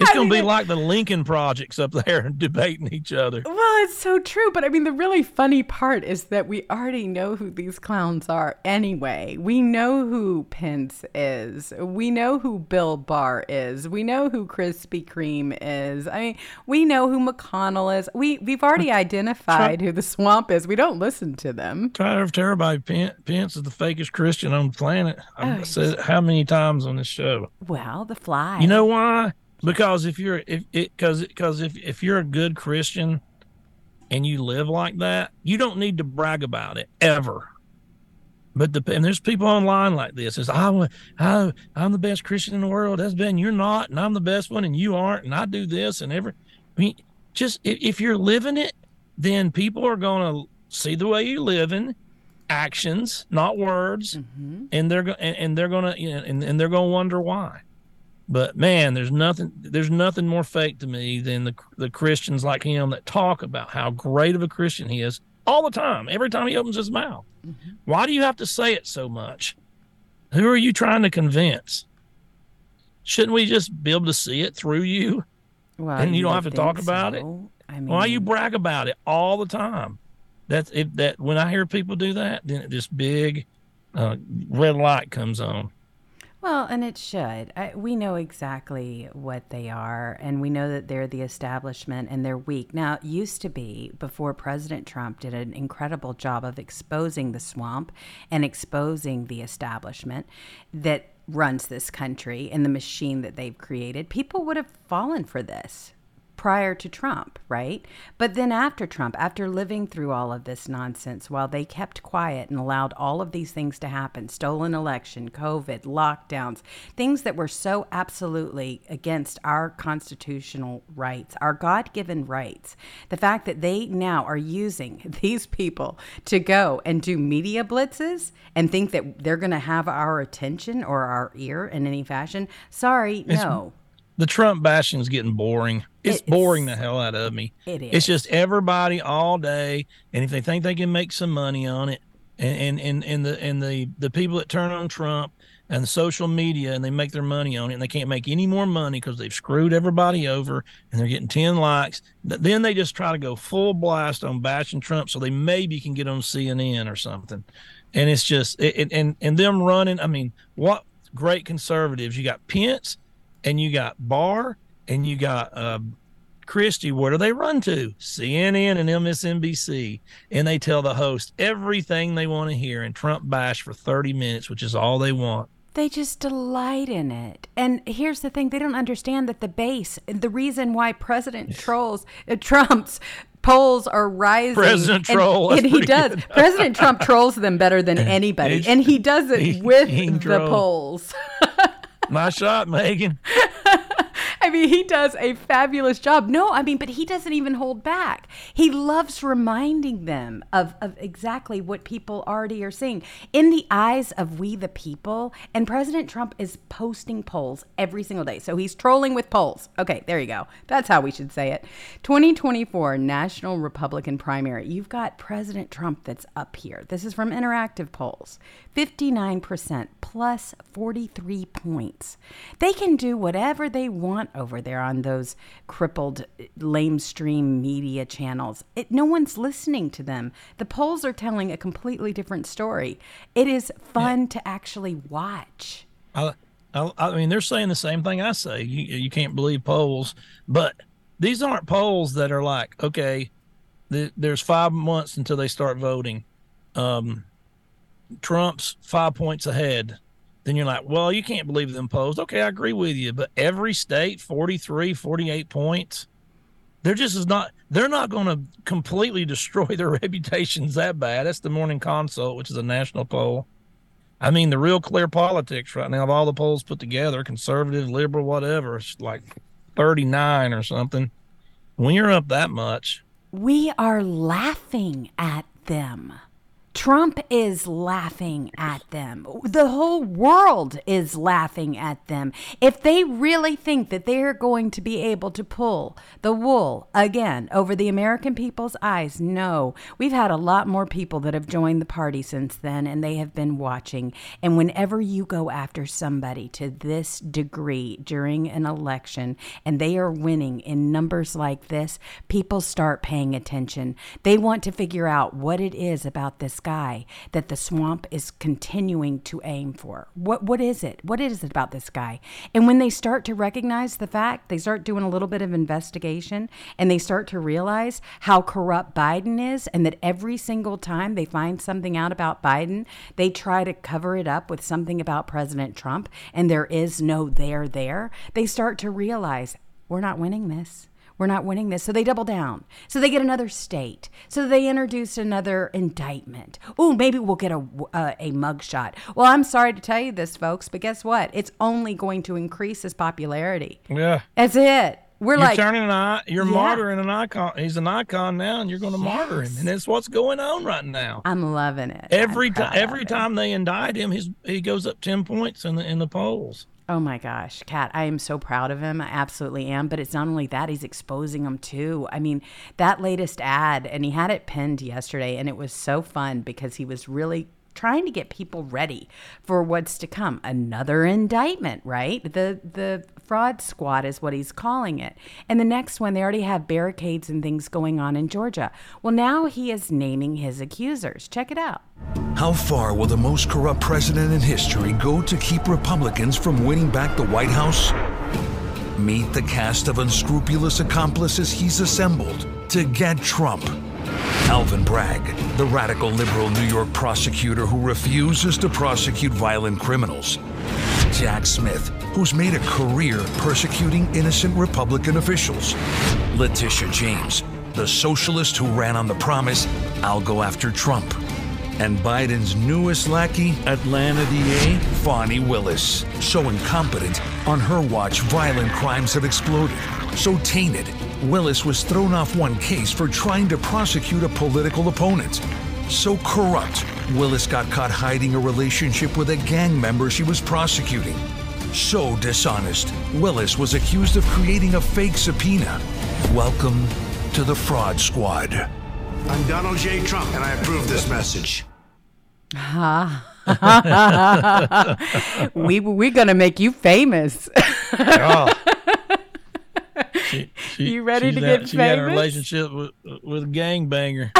It's going to be like the Lincoln projects up there debating each other. Well, it's so true. But I mean, the really funny part is that we already know who these clowns are anyway. We know who Pence is. We know who Bill Barr is. We know who Krispy Kreme is. I mean, we know who McConnell is. We, we've already identified who the swamp is. We don't listen to them. Try to tell everybody Pence, Pence is the fakest Christian on the planet. I've oh, said it how many times on this show. Well, the fly. You know why? Because if you're if it because because if if you're a good Christian and you live like that, you don't need to brag about it ever. But the and there's people online like this. Is I I I'm the best Christian in the world. That's been you're not, and I'm the best one, and you aren't, and I do this and every. I mean, just if, if you're living it, then people are gonna see the way you live in actions, not words, mm-hmm. and they're go- and, and they're gonna you know, and, and they're gonna wonder why. But man, there's nothing there's nothing more fake to me than the the Christians like him that talk about how great of a Christian he is all the time, every time he opens his mouth. Why do you have to say it so much? Who are you trying to convince? Shouldn't we just be able to see it through you? well, and you don't have to talk think about it? I mean, Why you brag about it all the time? That's if that when I hear people do that, then this big uh, red light comes on. Well, and it should. I, we know exactly what they are, and we know that they're the establishment and they're weak. Now, it used to be before President Trump did an incredible job of exposing the swamp and exposing the establishment that runs this country and the machine that they've created, people would have fallen for this. Prior to Trump, right? But then after Trump, after living through all of this nonsense, while they kept quiet and allowed all of these things to happen stolen election, COVID, lockdowns, things that were so absolutely against our constitutional rights, our God given rights, the fact that they now are using these people to go and do media blitzes and think that they're going to have our attention or our ear in any fashion, sorry, It's- no. The Trump bashing is getting boring. It's It- boring the hell out of me. It is. It's just everybody all day, and if they think they can make some money on it, and and and, and the and the the people that turn on Trump and social media and they make their money on it, and they can't make any more money because they've screwed everybody over, and they're getting ten likes. Then they just try to go full blast on bashing Trump, so they maybe can get on CNN or something. And it's just it, it- and and them running. I mean, what great conservatives you got Pence and you got Barr and you got uh, Christie. Where do they run to? CNN and MSNBC, and they tell the host everything they want to hear and Trump bash for 30 minutes, which is all they want. They just delight in it. And here's the thing they don't understand that the base, the reason why President trolls, uh, Trump's polls are rising. President and- troll, And, he does. good. President Trump trolls them better than anybody. And he does it with he the troll. polls. Nice shot, Megan. I mean, he does a fabulous job. No, I mean, but he doesn't even hold back. He loves reminding them of, of exactly what people already are seeing in the eyes of we the people. And President Trump is posting polls every single day. So he's trolling with polls. Okay, there you go. That's how we should say it. 2024 National Republican Primary. You've got President Trump that's up here. This is from Interactive Polls 59% plus 43 points. They can do whatever they want over there on those crippled lamestream media channels. It, no one's listening to them. The polls are telling a completely different story. It is fun to actually watch. I, I, I mean, they're saying the same thing I say. You, you can't believe polls, but these aren't polls that are like, okay, th- there's five months until they start voting. Um, Trump's five points ahead. Then you're like, well, you can't believe them polls. Okay, I agree with you, but every state, 43, 48 points. They're just is not. They're not going to completely destroy their reputations that bad. That's the Morning Consult, which is a national poll. I mean, the real clear politics right now of all the polls put together, conservative, liberal, whatever, it's like 39 or something. When you're up that much, We are laughing at them. Trump is laughing at them. The whole world is laughing at them. If they really think that they are going to be able to pull the wool again over the American people's eyes, no. We've had a lot more people that have joined the party since then, and they have been watching. And whenever you go after somebody to this degree during an election and they are winning in numbers like this, people start paying attention. They want to figure out what it is about this guy that the swamp is continuing to aim for. What what is it? What is it about this guy? And when they start to recognize the fact, they start doing a little bit of investigation and they start to realize how corrupt Biden is and that every single time they find something out about Biden, they try to cover it up with something about President Trump and there is no there there. They start to realize we're not winning this. We're not winning this. So they double down. So they get another state. So they introduce another indictment. Oh, maybe we'll get a, a, uh, a mugshot. Well, I'm sorry to tell you this, folks, but guess what? It's only going to increase his popularity. yeah, That's it. We're you're like, turning an eye, you're Yeah. martyring an icon. He's an icon now, and you're going to martyr him, and that's what's going on right now. I'm loving it. Every I'm time, every it. time they indict him, his he goes up ten points in the in the polls. Oh my gosh, Kat, I am so proud of him. I absolutely am. But it's not only that, he's exposing them too. I mean, that latest ad, and he had it pinned yesterday, and it was so fun because he was really trying to get people ready for what's to come. Another indictment, right? The the fraud squad is what he's calling it. And the next one, they already have barricades and things going on in Georgia. Well, now he is naming his accusers. Check it out. How far will the most corrupt president in history go to keep Republicans from winning back the White House? Meet the cast of unscrupulous accomplices he's assembled to get Trump. Alvin Bragg, the radical liberal New York prosecutor who refuses to prosecute violent criminals. Jack Smith, who's made a career persecuting innocent Republican officials. Letitia James, the socialist who ran on the promise, I'll go after Trump. And Biden's newest lackey, Atlanta DA, Fani Willis. So incompetent, on her watch, violent crimes have exploded. So tainted, Willis was thrown off one case for trying to prosecute a political opponent. So corrupt, Willis got caught hiding a relationship with a gang member she was prosecuting. So dishonest, Willis was accused of creating a fake subpoena. Welcome to the Fraud Squad. I'm Donald J. Trump, and I approve this message. we we're gonna make you famous. Oh. She, she, You ready to got- get she had a relationship with with a gangbanger.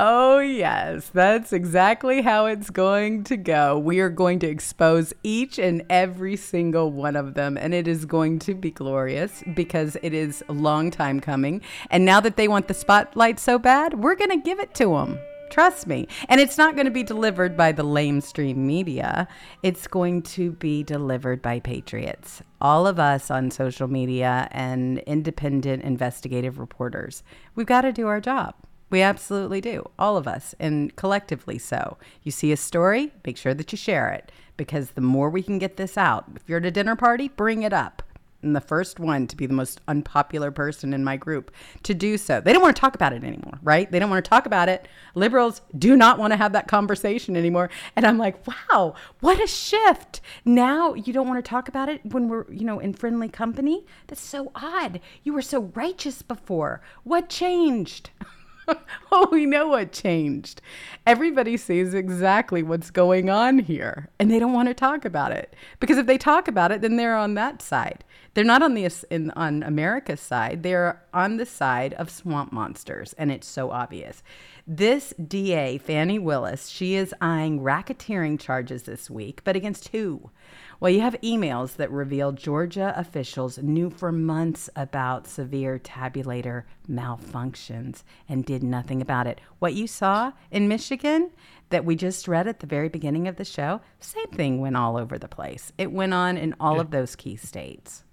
Oh, yes, that's exactly how it's going to go. We are going to expose each and every single one of them, and it is going to be glorious because it is a long time coming. And now that they want the spotlight so bad, we're going to give it to them. Trust me. And it's not going to be delivered by the lamestream media. It's going to be delivered by patriots. All of us on social media and independent investigative reporters. We've got to do our job. We absolutely do. All of us, and collectively so. You see a story, make sure that you share it because the more we can get this out, if you're at a dinner party, bring it up. And the first one to be the most unpopular person in my group to do so. They don't want to talk about it anymore, right? They don't want to talk about it. Liberals do not want to have that conversation anymore. And I'm like, wow, what a shift. Now you don't want to talk about it when we're, you know, in friendly company? That's so odd. You were so righteous before. What changed? oh, we know what changed. Everybody sees exactly what's going on here, and they don't want to talk about it because if they talk about it, then they're on that side. They're not on the in, on America's side. They're on the side of swamp monsters, and it's so obvious. This DA, Fani Willis, she is eyeing racketeering charges this week, but against who? Well, you have emails that reveal Georgia officials knew for months about severe tabulator malfunctions and did nothing about it. What you saw in Michigan that we just read at the very beginning of the show, same thing went all over the place. It went on in all of those key states.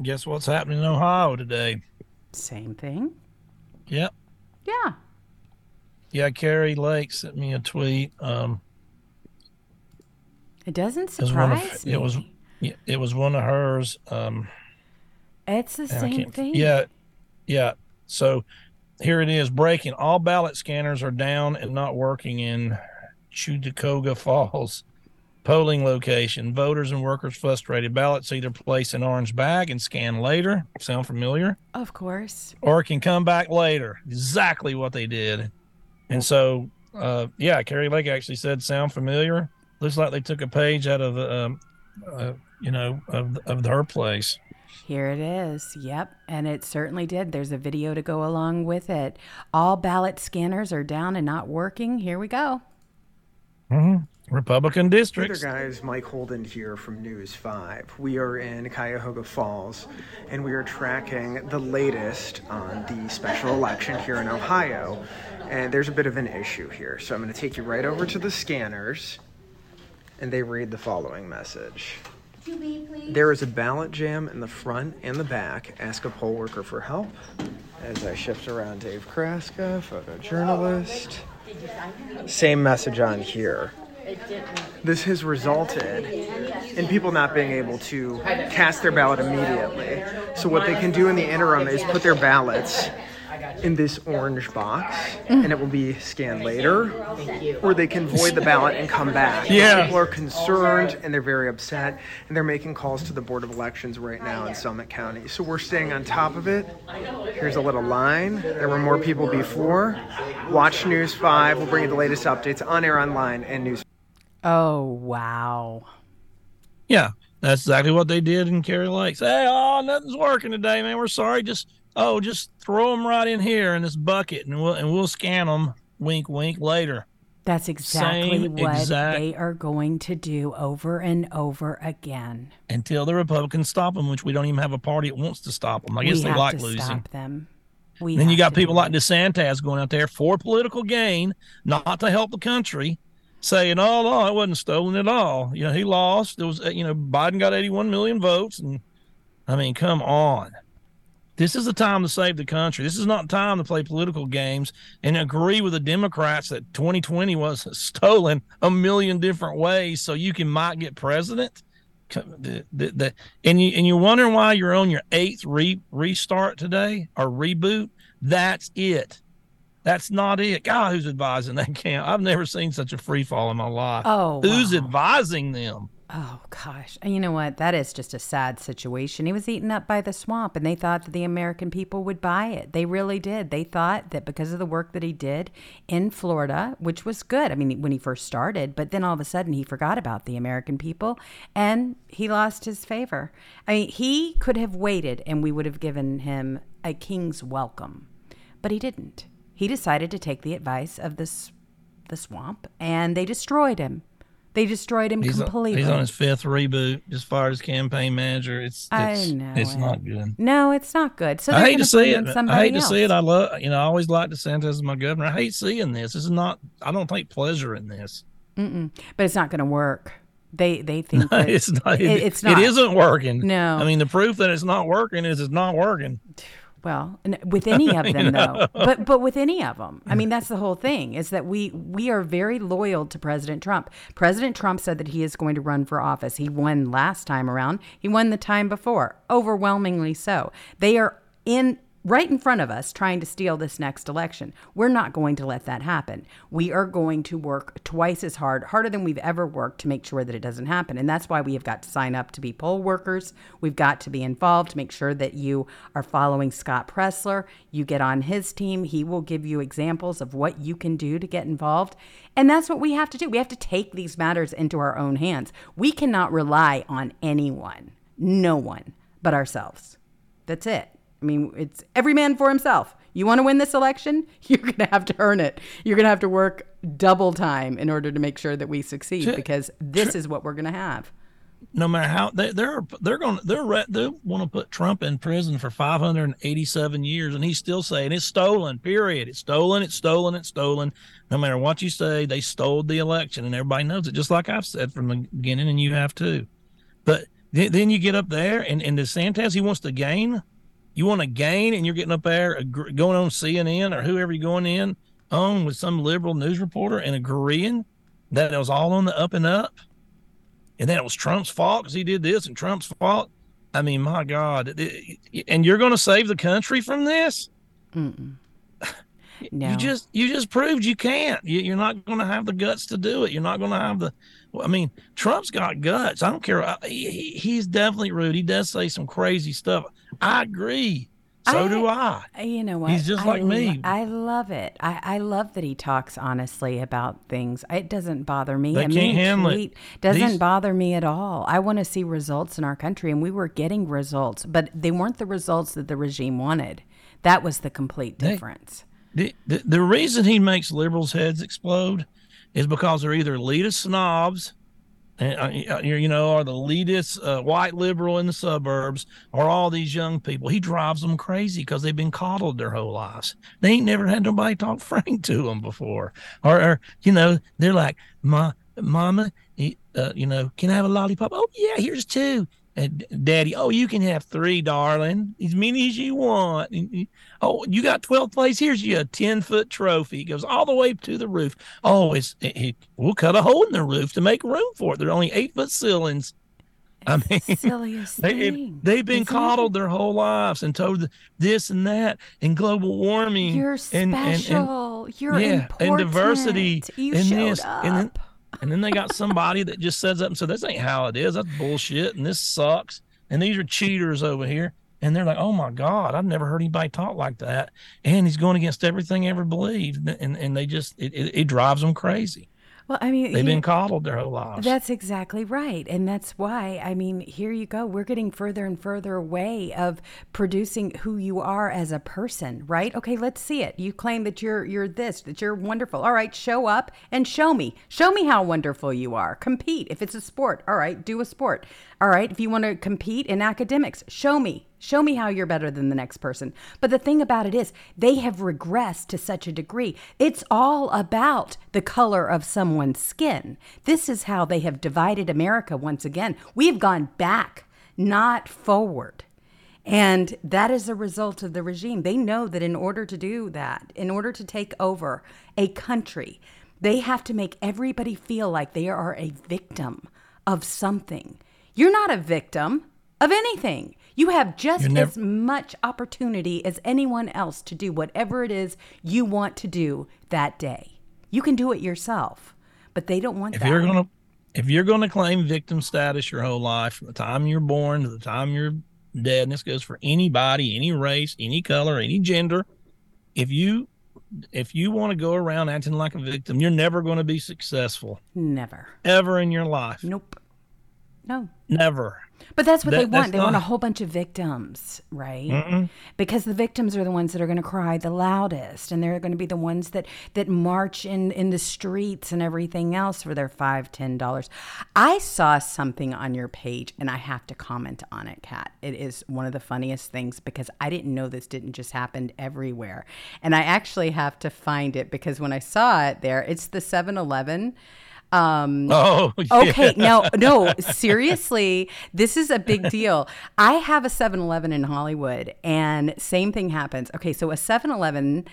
Guess what's happening in Ohio today? Same thing. Yep. Yeah. Yeah, Kari Lake sent me a tweet. Um, It doesn't it was of surprise me. it was it was one of hers. Um, it's the same thing. Yeah, yeah. So here it is breaking. All ballot scanners are down and not working in Cuyahoga Falls polling location. Voters and workers frustrated. Ballots either place in orange bag and scan later. Sound familiar? Of course. Or it can come back later. Exactly what they did. And so, uh, yeah, Kari Lake actually said, "Sound familiar?" Looks like they took a page out of, um, uh, you know, of of her place. Here it is. Yep. And it certainly did. There's a video to go along with it. All ballot scanners are down and not working. Here we go. Republican districts. Hey there, guys. Mike Holden here from News 5. We are in Cuyahoga Falls, and we are tracking the latest on the special election here in Ohio. And there's a bit of an issue here. So I'm going to take you right over to the scanners, and they read the following message. There is a ballot jam in the front and the back. Ask a poll worker for help. As I shift around Dave Kraska, photojournalist. Same message on here. This has resulted in people not being able to cast their ballot immediately. So, what they can do in the interim is put their ballots in this orange box and it will be scanned later, or they can void the ballot and come back. Yeah. People are concerned and they're very upset, and they're making calls to the Board of Elections right now in Summit County. So, we're staying on top of it. Here's a little line. There were more people before. Watch News 5. We'll bring you the latest updates on air, online, and News Oh, wow. Yeah, that's exactly what they did in Kari Lake. Say, Hey, oh, nothing's working today, man. We're sorry. Just oh, just throw them right in here in this bucket, and we'll and we'll scan them. Wink, wink. Later. That's exactly Same what exact- they are going to do over and over again. Until the Republicans stop them, which we don't even have a party that wants to stop them. I guess we they have like to losing. stop them. We then you got people like. DeSantis going out there for political gain, not to help the country, saying, "Oh no, it wasn't stolen at all." You know, he lost. It was, uh, you know, Biden got 81 million votes, and I mean, come on. This is the time to save the country. This is not time to play political games and agree with the Democrats that 2020 was stolen a million different ways so you can might get president. The, the, the, and you and you're wondering why you're on your eighth re, restart today or reboot. That's it. That's not it. God, who's advising that camp? I've never seen such a free fall in my life. Oh, who's wow. advising them? Oh gosh. And you know what? That is just a sad situation. He was eaten up by the swamp and they thought that the American people would buy it. They really did. They thought that because of the work that he did in Florida, which was good. I mean, when he first started, but then all of a sudden he forgot about the American people and he lost his favor. I mean, he could have waited and we would have given him a king's welcome. But he didn't. He decided to take the advice of this the swamp and they destroyed him. They destroyed him he's completely. He's on his fifth reboot as far as campaign manager. It's, it's I know it's it. not good. No, it's not good. So I hate to see it. I hate to see it. I love you know I always like DeSantis as my governor. I hate seeing this. This is not. I don't take pleasure in this. Mm-mm. But it's not going to work. They they think No, that it's not. It, It, it's not. It isn't working. No. I mean the proof that it's not working is it's not working. Well, with any of them though, but but with any of them, I mean that's the whole thing is that we we are very loyal to President Trump. President Trump said that he is going to run for office. He won last time around. He won the time before, overwhelmingly so. They are in right in front of us trying to steal this next election. We're not going to let that happen. We are going to work twice as hard, harder than we've ever worked to make sure that it doesn't happen. And that's why we have got to sign up to be poll workers. We've got to be involved to make sure that you are following Scott Presler. You get on his team. He will give you examples of what you can do to get involved. And that's what we have to do. We have to take these matters into our own hands. We cannot rely on anyone, no one but ourselves. That's it. I mean, it's every man for himself. You want to win this election? You're going to have to earn it. You're going to have to work double time in order to make sure that we succeed Sure. because this is what we're going to have. No matter how they, they're they're going to they're they want to put Trump in prison for 587 years, and he's still saying it's stolen. Period. It's stolen. It's stolen. It's stolen. No matter what you say, they stole the election, and everybody knows it. Just like I've said from the beginning, and you have too. But then, then you get up there, and and DeSantis he wants to gain. You want to gain, and you're getting up there going on CNN or whoever you're going in on with some liberal news reporter and agreeing that it was all on the up and up and then it was Trump's fault because he did this and Trump's fault. I mean, my God. And you're going to save the country from this? Mm-mm. No. You just you just proved you can't. You, you're not going to have the guts to do it. You're not going to have the. I mean, Trump's got guts. I don't care. He, he- he's definitely rude. He does say some crazy stuff. I agree. So do I. You know what? He's just I like me. lo- I love it. I, I love that he talks honestly about things. It doesn't bother me. They A can't mean handle it. Doesn't These- bother me at all. I want to see results in our country, and we were getting results, but they weren't the results that the regime wanted. That was the complete They- difference. The, the, the reason he makes liberals' heads explode is because they're either elitist snobs, and, uh, you know, are the elitist uh, white liberal in the suburbs, or all these young people. He drives them crazy because they've been coddled their whole lives. They ain't never had nobody talk frank to them before, or, or you know, they're like, "Ma, mama, uh, you know, can I have a lollipop? Oh yeah, here's two. And daddy, oh, you can have three, darling, as many as you want. And Oh, you got 12th place. Here's you a 10 foot trophy. It goes all the way to the roof. Oh, it's, it, it- we'll cut a hole in the roof to make room for it. They're only eight foot ceilings. I mean, Silliest they, thing. They've been isn't it? coddled their whole lives and told this and that and global warming. You're and, and- and- special. You're yeah, important. and diversity You and showed this up. and then and then they got somebody that just says up and says this ain't how it is. That's bullshit and this sucks. And these are cheaters over here. And they're like, oh my God, I've never heard anybody talk like that. And he's going against everything I ever believed. And and they just it, it, it drives them crazy. Well, I mean, They've been coddled their whole lives. That's exactly right. And that's why, I mean, here you go. We're getting further and further away of producing who you are as a person, right? Okay, let's see it. You claim that you're you're this, that you're wonderful. All right, show up and show me. Show me how wonderful you are. Compete. If it's a sport, all right, do a sport. All right, if you want to compete in academics, show me. Show me how you're better than the next person. But the thing about it is, they have regressed to such a degree. It's all about the color of someone's skin. This is how they have divided America once again. We've gone back, not forward. And that is a result of the regime. They know that in order to do that, in order to take over a country, they have to make everybody feel like they are a victim of something. You're not a victim of anything. You have just as much opportunity as anyone else to do whatever it is you want to do that day. You can do it yourself, but they don't want if that. you're gonna if you're gonna claim victim status your whole life from the time you're born to the time you're dead and this goes for anybody any race any color any gender if you if you want to go around acting like a victim you're never going to be successful Never. ever in your life Nope. No. never But that's what That- they want. They want a whole bunch of victims, right? Because the victims are the ones that are going to cry the loudest, and they're going to be the ones that that march in in the streets and everything else for their five, ten dollars. I saw something on your page, and I have to comment on it, Kat. It is one of the funniest things because I didn't know this didn't just happen everywhere, and I actually have to find it because when I saw it there, it's the 7-Eleven. Um, oh Okay, no, no, seriously, this is a big deal. I have a 7-Eleven in Hollywood and same thing happens. Okay, so a 7-Eleven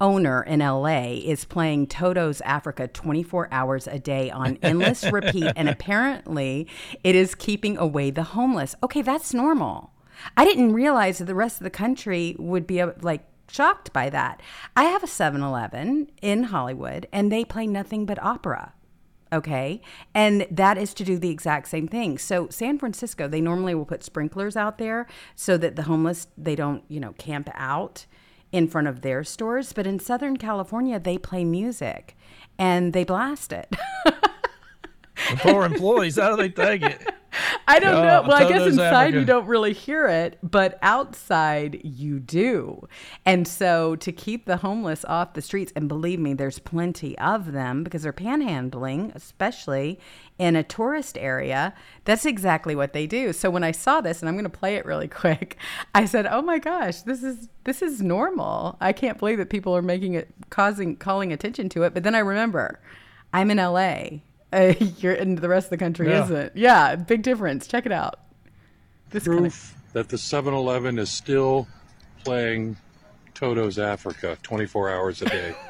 owner in LA is playing Toto's Africa 24 hours a day on endless repeat and apparently it is keeping away the homeless. Okay, that's normal. I didn't realize that the rest of the country would be uh, like shocked by that. I have a 7-Eleven in Hollywood and they play nothing but opera okay. And that is to do the exact same thing. So san francisco they normally will put sprinklers out there so that the homeless they don't you know camp out in front of their stores. But in southern california they play music and they blast it. The poor employees. How do they take it I don't Yeah, know. Well, I guess inside Africa. you don't really hear it, but outside you do. And so to keep the homeless off the streets, and believe me, there's plenty of them because they're panhandling, especially in a tourist area. That's exactly what they do. So when I saw this, and I'm going to play it really quick, I said, "Oh my gosh, this is this is normal. I can't believe that people are making it, causing, calling attention to it." But then I remember, I'm in LA. Uh, you're and the rest of the country Yeah. isn't. It? Yeah, big difference. Check it out. This kind of proof that the 7-Eleven is still playing Toto's Africa 24 hours a day.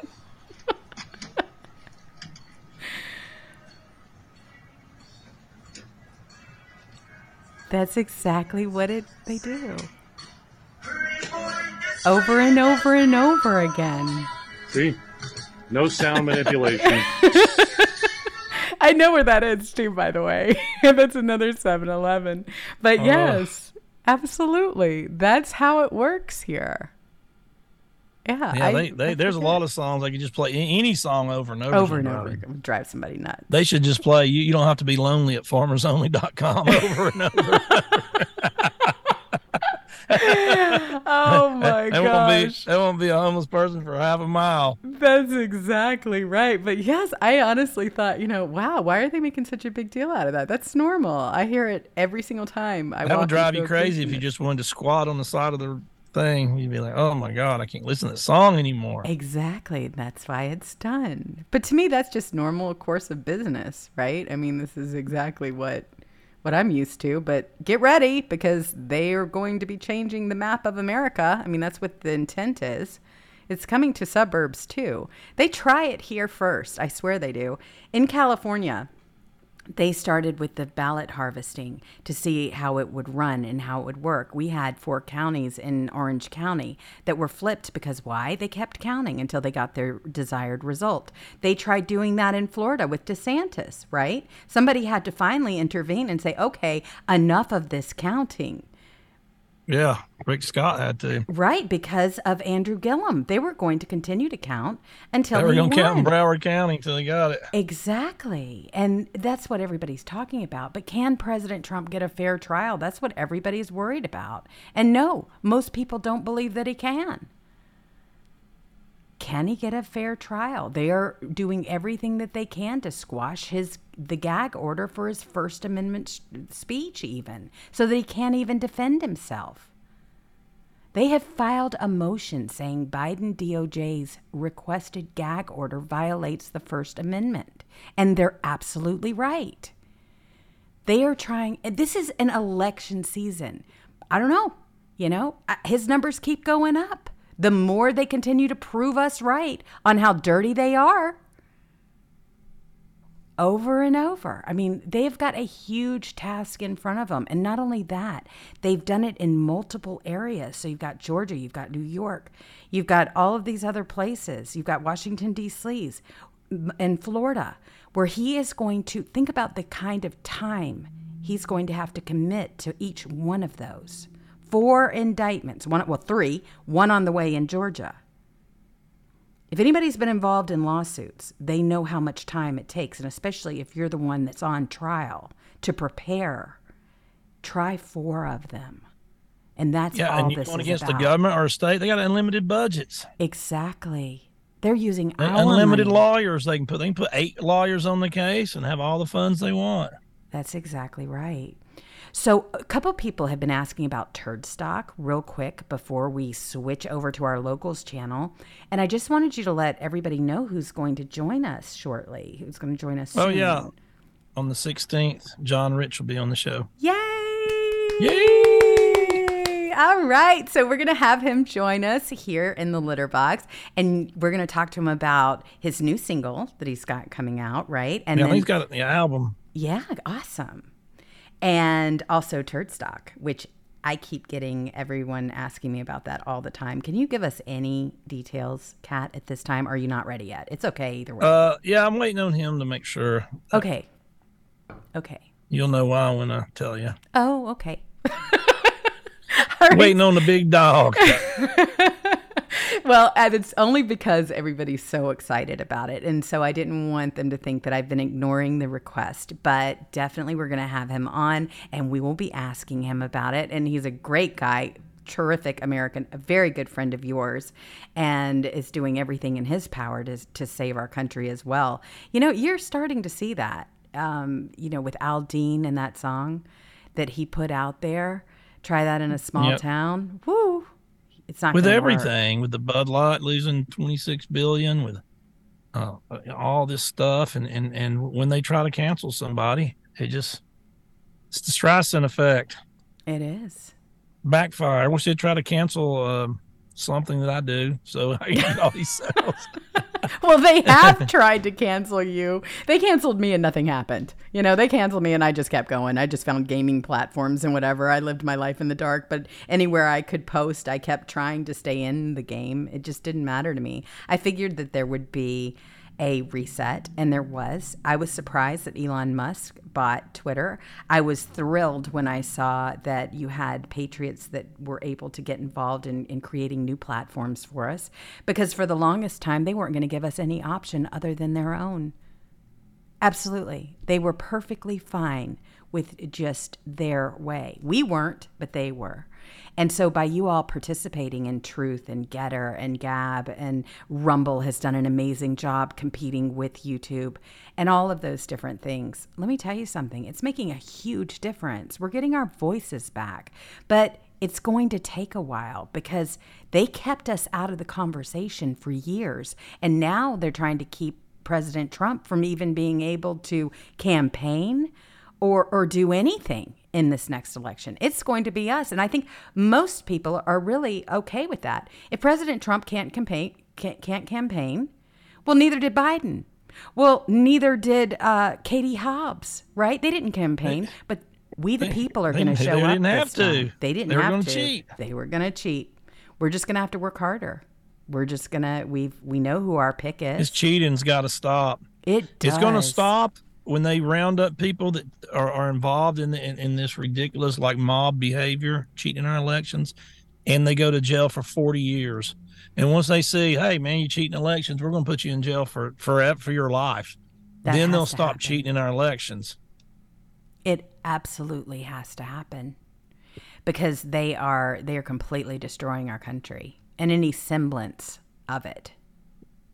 That's exactly what it they do. Over and over and over again. See? No sound manipulation. I know where that is too, by the way. That's another 7 Eleven. But Oh. yes, absolutely. That's how it works here. Yeah. yeah I- they, they I there's a lot of songs I could just play any song over and over over and over. It drive somebody nuts. they should just play you, you don't have to be lonely at farmersonly.com over and over Oh my won't be gosh. there won't be a homeless person for half a mile That's exactly right. But yes, I honestly thought, you know, wow, why are they making such a big deal out of that? That's normal. I hear it every single time. I that would drive you crazy if you just wanted to squat on the side of the thing you'd be like oh my god i can't listen to the song anymore Exactly. That's why it's done. But to me, that's just normal course of business, right? I mean, this is exactly what what I'm used to. But get ready because they are going to be changing the map of America. I mean, that's what the intent is. It's coming to suburbs too. They try it here first. I swear they do. In California, they started with the ballot harvesting to see how it would run and how it would work. We had four counties in Orange County that were flipped because why? They kept counting until they got their desired result. They tried doing that in Florida with DeSantis, right? Somebody had to finally intervene and say, okay, enough of this counting. Yeah rick scott had to Right, because of Andrew Gillum. They were going to continue to count until they were going to count in broward county until they got it Exactly. And that's what everybody's talking about. But can President Trump get a fair trial? That's what everybody's worried about. And no, most people don't believe that he can. Can he get a fair trial? They are doing everything that they can to squash his the gag order for his First Amendment speech, even so that he can't even defend himself. They have filed a motion saying Biden DOJ's requested gag order violates the First Amendment. And they're absolutely right. They are trying, this is an election season. I don't know, you know, his numbers keep going up. The more they continue to prove us right on how dirty they are, over and over. I mean, they've got a huge task in front of them. And not only that, they've done it in multiple areas. So you've got Georgia, you've got New York, you've got all of these other places, you've got Washington, D.C., and Florida, where he is going to think about the kind of time he's going to have to commit to each one of those. Four indictments, one, well, three, one on the way in Georgia. If anybody's been involved in lawsuits, they know how much time it takes, and especially if you're the one that's on trial to prepare. Try four of them, and that's yeah, all and you this going is against about. the government or a state, they got unlimited budgets. Exactly. They're using They- unlimited money. lawyers. They can put they can put eight lawyers on the case and have all the funds they want. That's exactly right. So, a couple people have been asking about turd stock real quick before we switch over to our locals channel. And I just wanted you to let everybody know who's going to join us shortly, who's going to join us Oh soon. yeah, on the sixteenth, John Rich will be on the show. Yay! Yay! All right. So we're going to have him join us here in the litter box. And we're going to talk to him about his new single that he's got coming out, right? And yeah, then, he's got the album. yeah, awesome. And also Turd Stock, which I keep getting everyone asking me about that all the time. Can you give us any details, Kat, at this time? Are you not ready yet? It's okay either way. Uh, yeah, I'm waiting on him to make sure. okay. Okay. You'll know why when I tell you. Oh, okay. Right. Waiting on the big dog. Well, and it's only because everybody's so excited about it. And so I didn't want them to think that I've been ignoring the request. But definitely, we're going to have him on and we will be asking him about it. And he's a great guy, terrific American, a very good friend of yours, and is doing everything in his power to, to save our country as well. You know, you're starting to see that, um, you know, with Aldean and that song that he put out there. Try that in a small Yep. town. Woo! It's not with gonna work. everything, with the Bud Light losing 26 billion, with uh, all this stuff, and and and when they try to cancel somebody, it just it's the Streisand effect. It is. Backfire. I wish they'd try to cancel um, something that I do, so I get all these sales. Well, they have tried to cancel you. They canceled me and nothing happened. You know, they canceled me and I just kept going. I just found gaming platforms and whatever. I lived my life in the dark, but anywhere I could post, I kept trying to stay in the game. It just didn't matter to me. I figured that there would be a reset, and there was. I was surprised that Elon Musk bought Twitter. I was thrilled when I saw that you had patriots that were able to get involved in, in creating new platforms for us because for the longest time, they weren't going to give us any option other than their own. Absolutely. They were perfectly fine with just their way. We weren't, but they were. And so, by you all participating in Truth and GETTR and Gab and Rumble has done an amazing job competing with YouTube and all of those different things, let me tell you something. It's making a huge difference. We're getting our voices back, but it's going to take a while because they kept us out of the conversation for years. And now they're trying to keep President Trump from even being able to campaign or or do anything in this next election. It's going to be us, and I think most people are really okay with that. If President Trump can't campaign, can't, can't campaign, well, neither did Biden. Well, neither did uh, Katie Hobbs. Right? They didn't campaign, but we the people are going to show up. didn't have this time. to. They didn't They were have gonna to. cheat. They were going to cheat. We're just going to have to work harder. We're just gonna we've we know who our pick is. This cheating's got to stop. It does. It's going to stop when they round up people that are, are involved in, the, in in this ridiculous like mob behavior, cheating in our elections, and they go to jail for forty years. And once they see, hey man, you cheating elections, we're going to put you in jail for forever for your life. That then they'll stop happen. cheating in our elections. It absolutely has to happen because they are they are completely destroying our country and any semblance of it.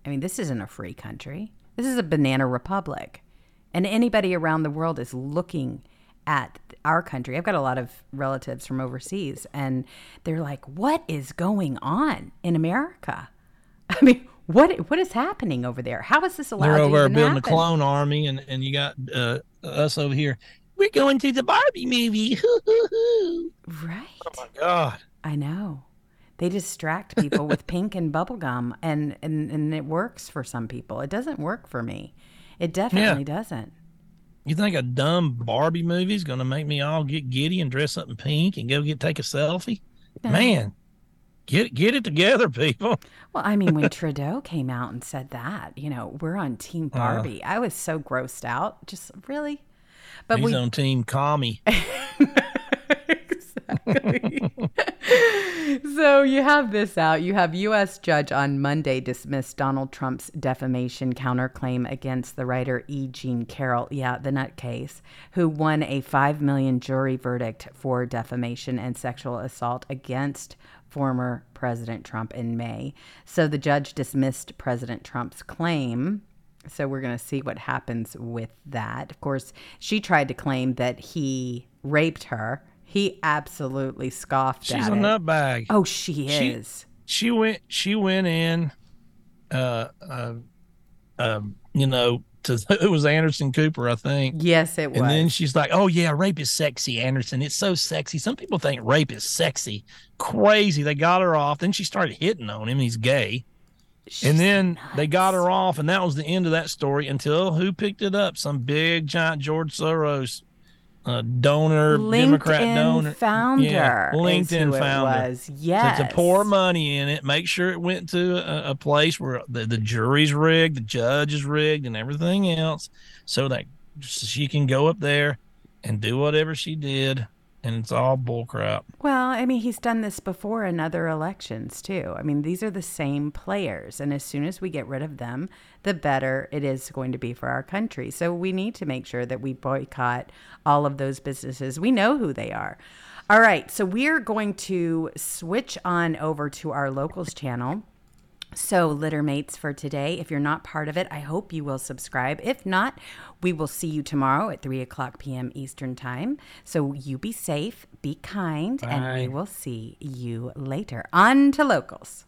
I mean, this isn't a free country. This is a banana republic. And anybody around the world is looking at our country. I've got a lot of relatives from overseas, and they're like, "What is going on in America?" I mean, what what is happening over there? How is this allowed? They're over building happen? a clone army, and and you got uh, us over here. We're going to the Barbie movie. Right. Oh my god! I know. They distract people with pink and bubble gum and, and and it works for some people. It doesn't work for me. It definitely doesn't. You think a dumb Barbie movie is going to make me all get giddy and dress up in pink and go get take a selfie? Man, get get it together, people. Well, I mean, when Trudeau came out and said that, you know, we're on Team Uh. Barbie, I was so grossed out. Just really. But He's we on Team Commie. so you have this out. You have U.S. judge on Monday dismissed Donald Trump's defamation counterclaim against the writer E. Jean Carroll, yeah, the nutcase, who won a five million jury verdict for defamation and sexual assault against former President Trump in May. So the judge dismissed President Trump's claim. So we're going to see what happens with that. Of course, she tried to claim that he raped her. He absolutely scoffed She's at a it. nutbag. Oh, she She- is. she went she went in uh uh um you know to it was anderson cooper i think. Yes it was and then she's like oh yeah rape is sexy anderson. It's so sexy. Some people think rape is sexy. Crazy. They got her off. Then she started hitting on him. He's gay. And then they got her off and that was the end of that story until who picked it up? Some big giant george soros uh, donor democrat donor founder yeah, linkedin it founder was. to- Yes. to, pour money in it, make sure it went to a, a place where the, the jury's rigged, the judge is rigged, and everything else, so that she can go up there and do whatever she did, and it's all bullcrap. Well, I mean, he's done this before in other elections too. I mean, these are the same players, and as soon as we get rid of them, the better it is going to be for our country. So we need to make sure that we boycott all of those businesses. We know who they are. All right, so we're going to switch on over to our locals channel. So, Littermates for today. If you're not part of it, I hope you will subscribe. If not, we will see you tomorrow at 3 o'clock p.m. Eastern Time. So, you be safe, be kind, and we will see you later. On to locals.